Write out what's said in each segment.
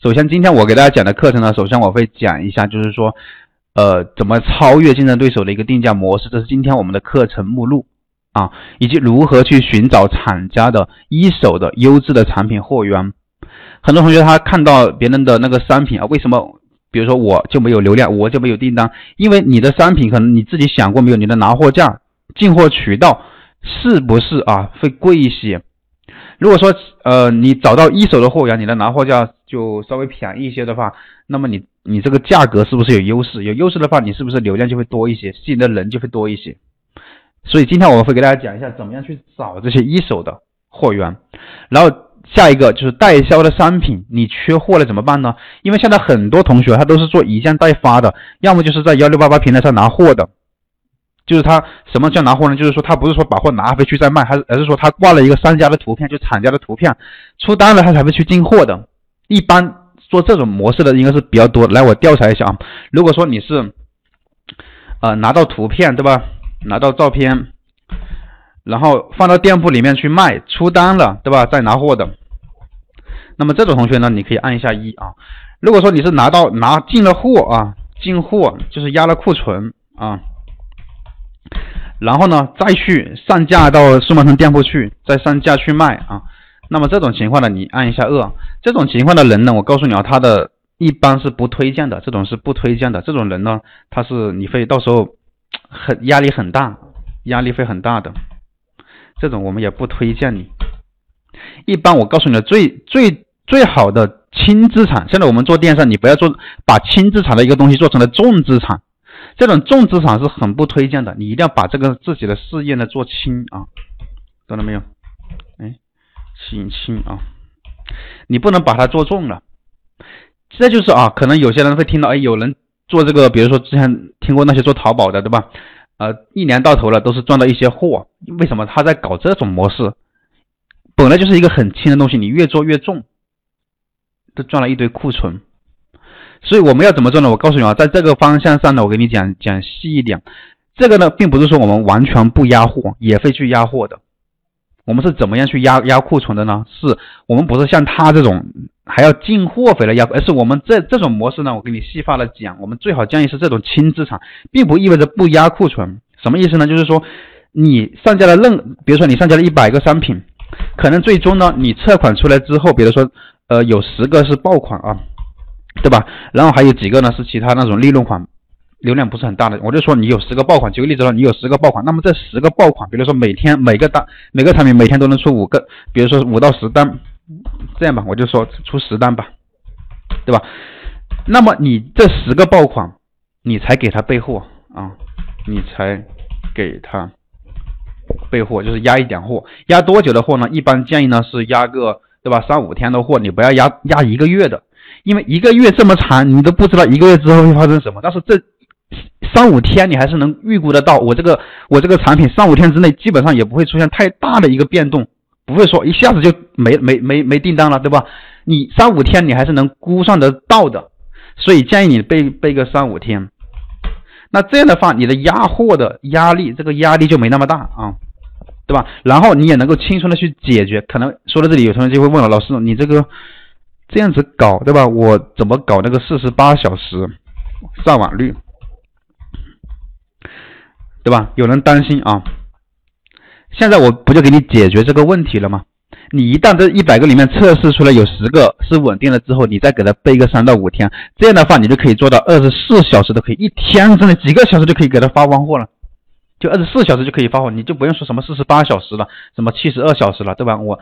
首先，今天我给大家讲的课程呢，首先我会讲一下，就是说，呃，怎么超越竞争对手的一个定价模式，这是今天我们的课程目录啊，以及如何去寻找厂家的一手的优质的产品货源。很多同学他看到别人的那个商品啊，为什么？比如说我就没有流量，我就没有订单，因为你的商品可能你自己想过没有？你的拿货价、进货渠道是不是啊会贵一些？如果说呃你找到一手的货源，你的拿货价就稍微便宜一些的话，那么你你这个价格是不是有优势？有优势的话，你是不是流量就会多一些，吸引的人就会多一些？所以今天我会给大家讲一下怎么样去找这些一手的货源，然后。下一个就是代销的商品，你缺货了怎么办呢？因为现在很多同学他都是做一件代发的，要么就是在幺六八八平台上拿货的，就是他什么叫拿货呢？就是说他不是说把货拿回去再卖，还是而是说他挂了一个商家的图片，就厂家的图片，出单了他才会去进货的。一般做这种模式的应该是比较多。来，我调查一下啊，如果说你是呃拿到图片对吧？拿到照片。然后放到店铺里面去卖，出单了，对吧？再拿货的，那么这种同学呢，你可以按一下一啊。如果说你是拿到拿进了货啊，进货就是压了库存啊，然后呢再去上架到数码城店铺去，再上架去卖啊，那么这种情况呢，你按一下二。这种情况的人呢，我告诉你啊，他的一般是不推荐的，这种是不推荐的。这种人呢，他是你会到时候很 压力很大，压力会很大的。这种我们也不推荐你。一般我告诉你的最最最好的轻资产，现在我们做电商，你不要做把轻资产的一个东西做成了重资产，这种重资产是很不推荐的。你一定要把这个自己的事业呢做轻啊，懂了没有？哎，轻轻啊，你不能把它做重了。这就是啊，可能有些人会听到，哎，有人做这个，比如说之前听过那些做淘宝的，对吧？呃，一年到头了都是赚到一些货，为什么他在搞这种模式？本来就是一个很轻的东西，你越做越重，都赚了一堆库存。所以我们要怎么做呢？我告诉你啊，在这个方向上呢，我给你讲讲细一点。这个呢，并不是说我们完全不压货，也会去压货的。我们是怎么样去压压库存的呢？是我们不是像他这种。还要进货回来压，而是我们这这种模式呢，我给你细化的讲，我们最好建议是这种轻资产，并不意味着不压库存。什么意思呢？就是说你上架了任，比如说你上架了一百个商品，可能最终呢，你测款出来之后，比如说呃有十个是爆款啊，对吧？然后还有几个呢是其他那种利润款，流量不是很大的。我就说你有十个爆款，举个例子说你有十个爆款，那么这十个爆款，比如说每天每个单每个产品每天都能出五个，比如说五到十单。这样吧，我就说出十单吧，对吧？那么你这十个爆款，你才给他备货啊，你才给他备货，就是压一点货，压多久的货呢？一般建议呢是压个对吧，三五天的货，你不要压压一个月的，因为一个月这么长，你都不知道一个月之后会发生什么。但是这三五天你还是能预估得到，我这个我这个产品三五天之内基本上也不会出现太大的一个变动。不会说一下子就没没没没订单了，对吧？你三五天你还是能估算得到的，所以建议你备备个三五天。那这样的话，你的压货的压力，这个压力就没那么大啊，对吧？然后你也能够轻松的去解决。可能说到这里，有同学就会问了，老师，你这个这样子搞，对吧？我怎么搞那个四十八小时上网率，对吧？有人担心啊。现在我不就给你解决这个问题了吗？你一旦这一百个里面测试出来有十个是稳定了之后，你再给他备个三到五天，这样的话你就可以做到二十四小时都可以，一天之内几个小时就可以给他发完货了，就二十四小时就可以发货，你就不用说什么四十八小时了，什么七十二小时了，对吧？我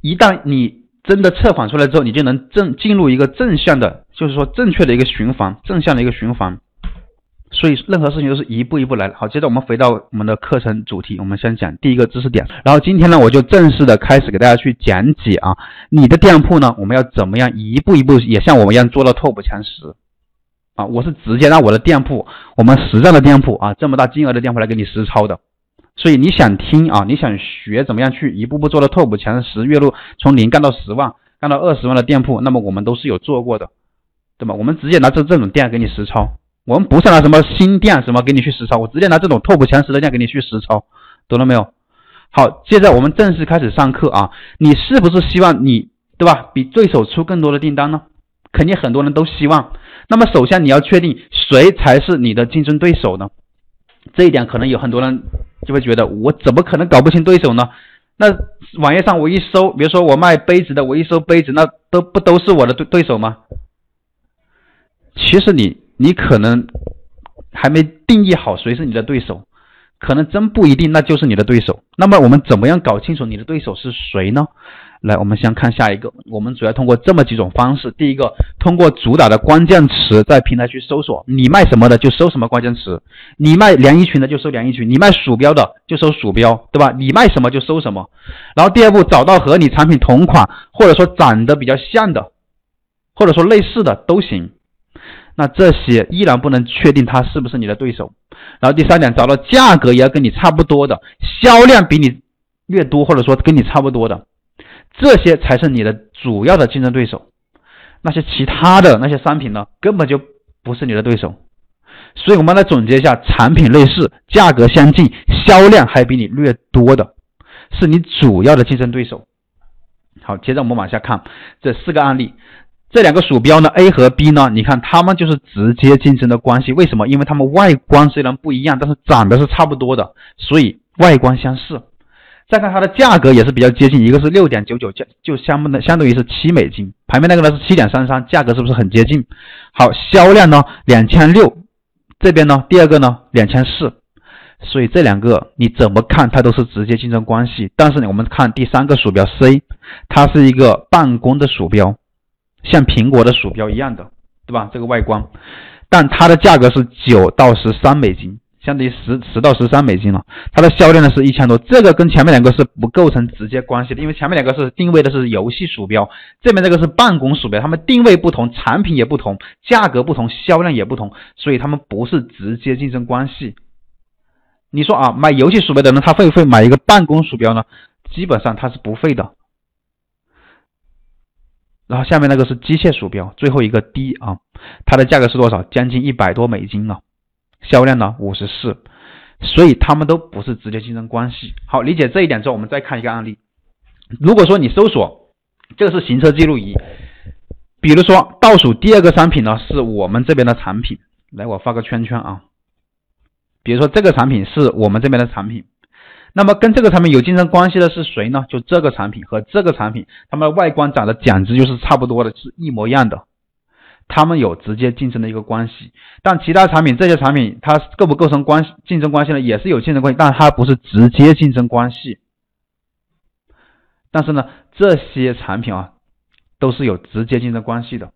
一旦你真的测谎出来之后，你就能正进入一个正向的，就是说正确的一个循环，正向的一个循环。所以任何事情都是一步一步来的。好，接着我们回到我们的课程主题，我们先讲第一个知识点。然后今天呢，我就正式的开始给大家去讲解啊，你的店铺呢，我们要怎么样一步一步也像我们一样做到 top 前十啊？我是直接让我的店铺，我们实战的店铺啊，这么大金额的店铺来给你实操的。所以你想听啊，你想学怎么样去一步步做到 top 前十，月入从零干到十万，干到二十万的店铺，那么我们都是有做过的，对吧？我们直接拿这这种店给你实操。我们不是拿什么新店什么给你去实操，我直接拿这种 top 前十的店给你去实操，懂了没有？好，接着我们正式开始上课啊！你是不是希望你对吧，比对手出更多的订单呢？肯定很多人都希望。那么首先你要确定谁才是你的竞争对手呢？这一点可能有很多人就会觉得，我怎么可能搞不清对手呢？那网页上我一搜，比如说我卖杯子的，我一搜杯子，那都不都是我的对对手吗？其实你你可能还没定义好谁是你的对手，可能真不一定那就是你的对手。那么我们怎么样搞清楚你的对手是谁呢？来，我们先看下一个。我们主要通过这么几种方式：第一个，通过主打的关键词在平台去搜索，你卖什么的就搜什么关键词；你卖连衣裙的就搜连衣裙；你卖鼠标的就搜鼠标，对吧？你卖什么就搜什么。然后第二步，找到和你产品同款或者说长得比较像的，或者说类似的都行。那这些依然不能确定他是不是你的对手。然后第三点，找到价格也要跟你差不多的，销量比你略多或者说跟你差不多的。这些才是你的主要的竞争对手，那些其他的那些商品呢，根本就不是你的对手。所以我们来总结一下：产品类似，价格相近，销量还比你略多的，是你主要的竞争对手。好，接着我们往下看这四个案例，这两个鼠标呢，A 和 B 呢，你看它们就是直接竞争的关系。为什么？因为它们外观虽然不一样，但是长得是差不多的，所以外观相似。再看它的价格也是比较接近，一个是六点九九，价就相当的相当于是七美金，旁边那个呢是七点三三，价格是不是很接近？好，销量呢两千六，这边呢第二个呢两千四，所以这两个你怎么看它都是直接竞争关系。但是呢，我们看第三个鼠标 C，它是一个办公的鼠标，像苹果的鼠标一样的，对吧？这个外观，但它的价格是九到十三美金。相当于十十到十三美金了，它的销量呢是一千多，这个跟前面两个是不构成直接关系的，因为前面两个是定位的是游戏鼠标，这边这个是办公鼠标，它们定位不同，产品也不同，价格不同，销量也不同，所以它们不是直接竞争关系。你说啊，买游戏鼠标的人他会不会买一个办公鼠标呢？基本上他是不会的。然后下面那个是机械鼠标，最后一个 D 啊，它的价格是多少？将近一百多美金了。销量呢五十四，所以他们都不是直接竞争关系。好，理解这一点之后，我们再看一个案例。如果说你搜索这个是行车记录仪，比如说倒数第二个商品呢是我们这边的产品，来我发个圈圈啊。比如说这个产品是我们这边的产品，那么跟这个产品有竞争关系的是谁呢？就这个产品和这个产品，它们的外观长得简直就是差不多的，是一模一样的。他们有直接竞争的一个关系，但其他产品这些产品它构不构成关系竞争关系呢？也是有竞争关系，但它不是直接竞争关系。但是呢，这些产品啊都是有直接竞争关系的。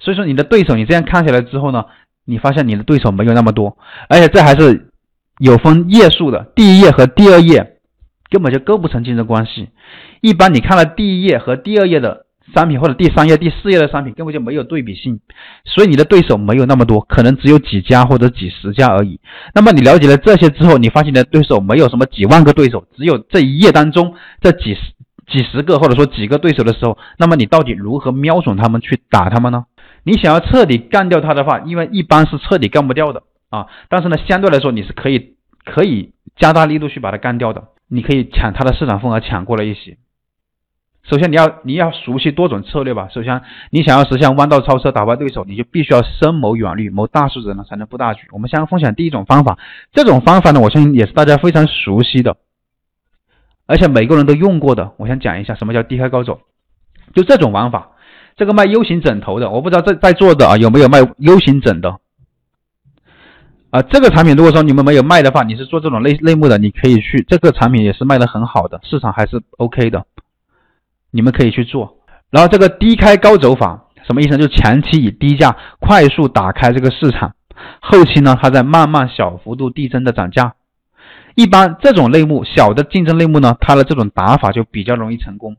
所以说你的对手，你这样看下来之后呢，你发现你的对手没有那么多，而且这还是有分页数的，第一页和第二页根本就构不成竞争关系。一般你看了第一页和第二页的。商品或者第三页、第四页的商品根本就没有对比性，所以你的对手没有那么多，可能只有几家或者几十家而已。那么你了解了这些之后，你发现你的对手没有什么几万个对手，只有这一页当中这几十几十个或者说几个对手的时候，那么你到底如何瞄准他们去打他们呢？你想要彻底干掉他的话，因为一般是彻底干不掉的啊，但是呢，相对来说你是可以可以加大力度去把它干掉的，你可以抢他的市场份额，抢过来一些。首先你要你要熟悉多种策略吧。首先你想要实现弯道超车打败对手，你就必须要深谋远虑，谋大数值呢才能布大局。我们先分享第一种方法，这种方法呢，我相信也是大家非常熟悉的，而且每个人都用过的。我先讲一下什么叫低开高走，就这种玩法。这个卖 U 型枕头的，我不知道在在座的啊有没有卖 U 型枕的啊？这个产品如果说你们没有卖的话，你是做这种类类目的，你可以去这个产品也是卖的很好的，市场还是 OK 的。你们可以去做，然后这个低开高走法什么意思呢？就前期以低价快速打开这个市场，后期呢，它在慢慢小幅度递增的涨价。一般这种类目小的竞争类目呢，它的这种打法就比较容易成功。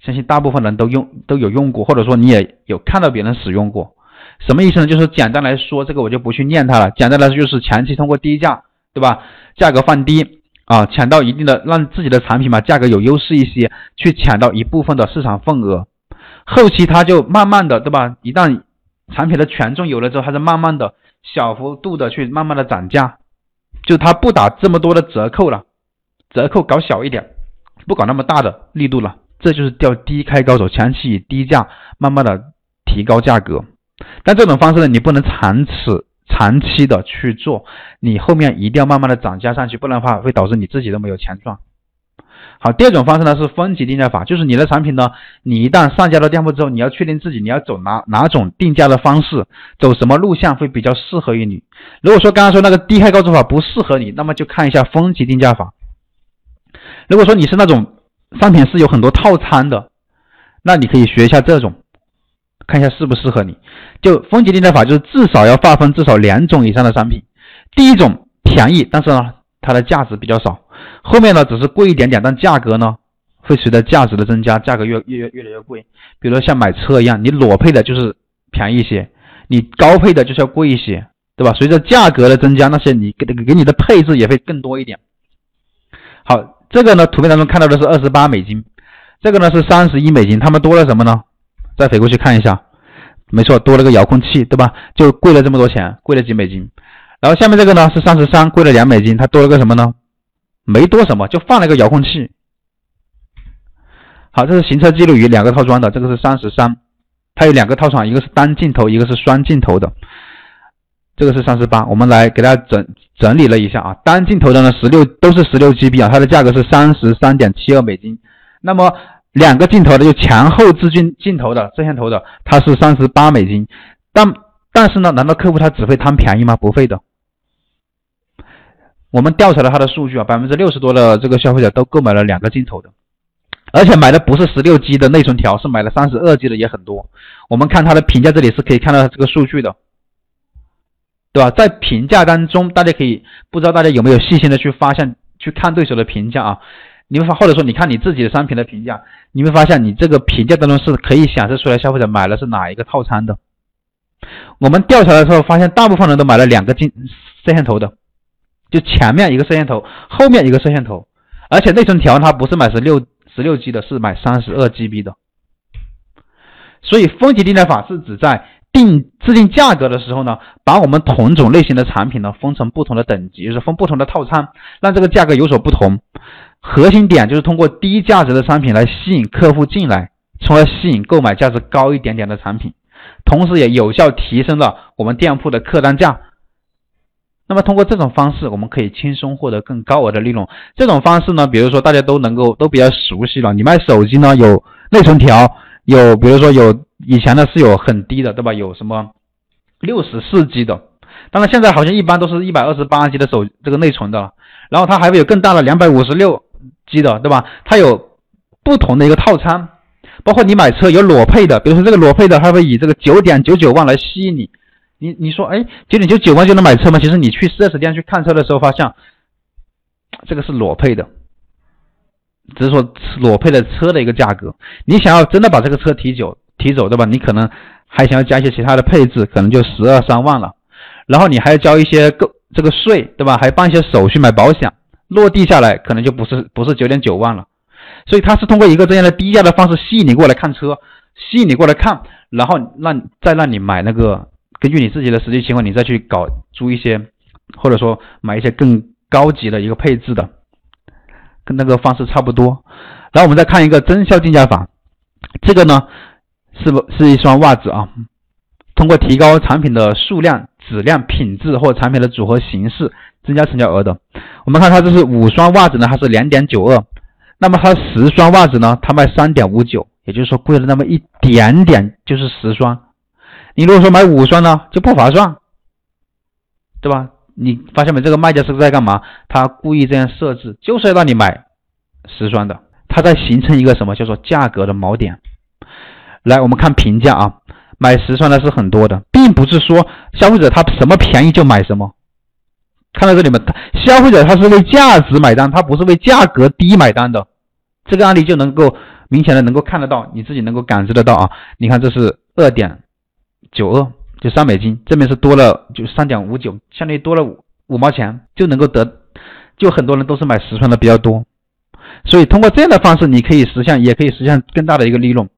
相信大部分人都用都有用过，或者说你也有看到别人使用过。什么意思呢？就是简单来说，这个我就不去念它了。简单来说，就是前期通过低价，对吧？价格放低。啊，抢到一定的，让自己的产品嘛价格有优势一些，去抢到一部分的市场份额，后期它就慢慢的，对吧？一旦产品的权重有了之后，它是慢慢的小幅度的去慢慢的涨价，就它不打这么多的折扣了，折扣搞小一点，不搞那么大的力度了，这就是叫低开高手，前期以低价慢慢的提高价格。但这种方式呢，你不能长此长期的去做，你后面一定要慢慢的涨价上去，不然的话会导致你自己都没有钱赚。好，第二种方式呢是分级定价法，就是你的产品呢，你一旦上架到店铺之后，你要确定自己你要走哪哪种定价的方式，走什么路线会比较适合于你。如果说刚刚说那个低开高走法不适合你，那么就看一下分级定价法。如果说你是那种商品是有很多套餐的，那你可以学一下这种，看一下适不适合你。就分级定价法就是至少要划分至少两种以上的商品，第一种便宜，但是呢它的价值比较少。后面呢只是贵一点点，但价格呢会随着价值的增加，价格越越越来越贵。比如说像买车一样，你裸配的就是便宜一些，你高配的就是要贵一些，对吧？随着价格的增加，那些你给给你的配置也会更多一点。好，这个呢图片当中看到的是二十八美金，这个呢是三十一美金，他们多了什么呢？再回过去看一下，没错，多了个遥控器，对吧？就贵了这么多钱，贵了几美金。然后下面这个呢是三十三，贵了两美金，它多了个什么呢？没多什么，就放了个遥控器。好，这是行车记录仪两个套装的，这个是三十三，它有两个套装，一个是单镜头，一个是双镜头的。这个是三十八，我们来给大家整整理了一下啊，单镜头的呢十六都是十六 GB 啊，它的价格是三十三点七二美金。那么两个镜头的就前后置镜镜头的摄像头的，它是三十八美金。但但是呢，难道客户他只会贪便宜吗？不会的。我们调查了他的数据啊，百分之六十多的这个消费者都购买了两个镜头的，而且买的不是十六 G 的内存条，是买了三十二 G 的也很多。我们看他的评价，这里是可以看到这个数据的，对吧？在评价当中，大家可以不知道大家有没有细心的去发现、去看对手的评价啊？你会发，或者说你看你自己的商品的评价，你会发现你这个评价当中是可以显示出来消费者买的是哪一个套餐的。我们调查的时候发现，大部分人都买了两个镜摄像头的。就前面一个摄像头，后面一个摄像头，而且内存条它不是买十六十六 G 的，是买三十二 GB 的。所以分级定价法是指在定制定价格的时候呢，把我们同种类型的产品呢分成不同的等级，就是分不同的套餐，让这个价格有所不同。核心点就是通过低价值的商品来吸引客户进来，从而吸引购买价值高一点点的产品，同时也有效提升了我们店铺的客单价。那么通过这种方式，我们可以轻松获得更高额的利润。这种方式呢，比如说大家都能够都比较熟悉了。你卖手机呢，有内存条，有比如说有以前呢是有很低的，对吧？有什么六十四 G 的，当然现在好像一般都是一百二十八 G 的手这个内存的了。然后它还会有更大的两百五十六机的，对吧？它有不同的一个套餐，包括你买车有裸配的，比如说这个裸配的，它会以这个九点九九万来吸引你。你你说，哎，九点九九万就能买车吗？其实你去 4S 店去看车的时候，发现这个是裸配的，只是说裸配的车的一个价格。你想要真的把这个车提走，提走，对吧？你可能还想要加一些其他的配置，可能就十二三万了。然后你还要交一些购这个税，对吧？还办一些手续，买保险，落地下来可能就不是不是九点九万了。所以它是通过一个这样的低价的方式吸引你过来看车，吸引你过来看，然后让再让你买那个。根据你自己的实际情况，你再去搞租一些，或者说买一些更高级的一个配置的，跟那个方式差不多。然后我们再看一个增效定价法，这个呢是不是一双袜子啊？通过提高产品的数量、质量、品质或产品的组合形式，增加成交额的。我们看它这是五双袜子呢，它是两点九二，那么它十双袜子呢，它卖三点五九，也就是说贵了那么一点点，就是十双。你如果说买五双呢，就不划算，对吧？你发现没？这个卖家是在干嘛？他故意这样设置，就是要让你买十双的，他在形成一个什么叫做价格的锚点。来，我们看评价啊，买十双的是很多的，并不是说消费者他什么便宜就买什么。看到这里面，消费者他是为价值买单，他不是为价格低买单的。这个案例就能够明显的能够看得到，你自己能够感知得到啊。你看这是二点。九二就三美金，这边是多了就三点五九，相当于多了五五毛钱就能够得，就很多人都是买十双的比较多，所以通过这样的方式，你可以实现，也可以实现更大的一个利润。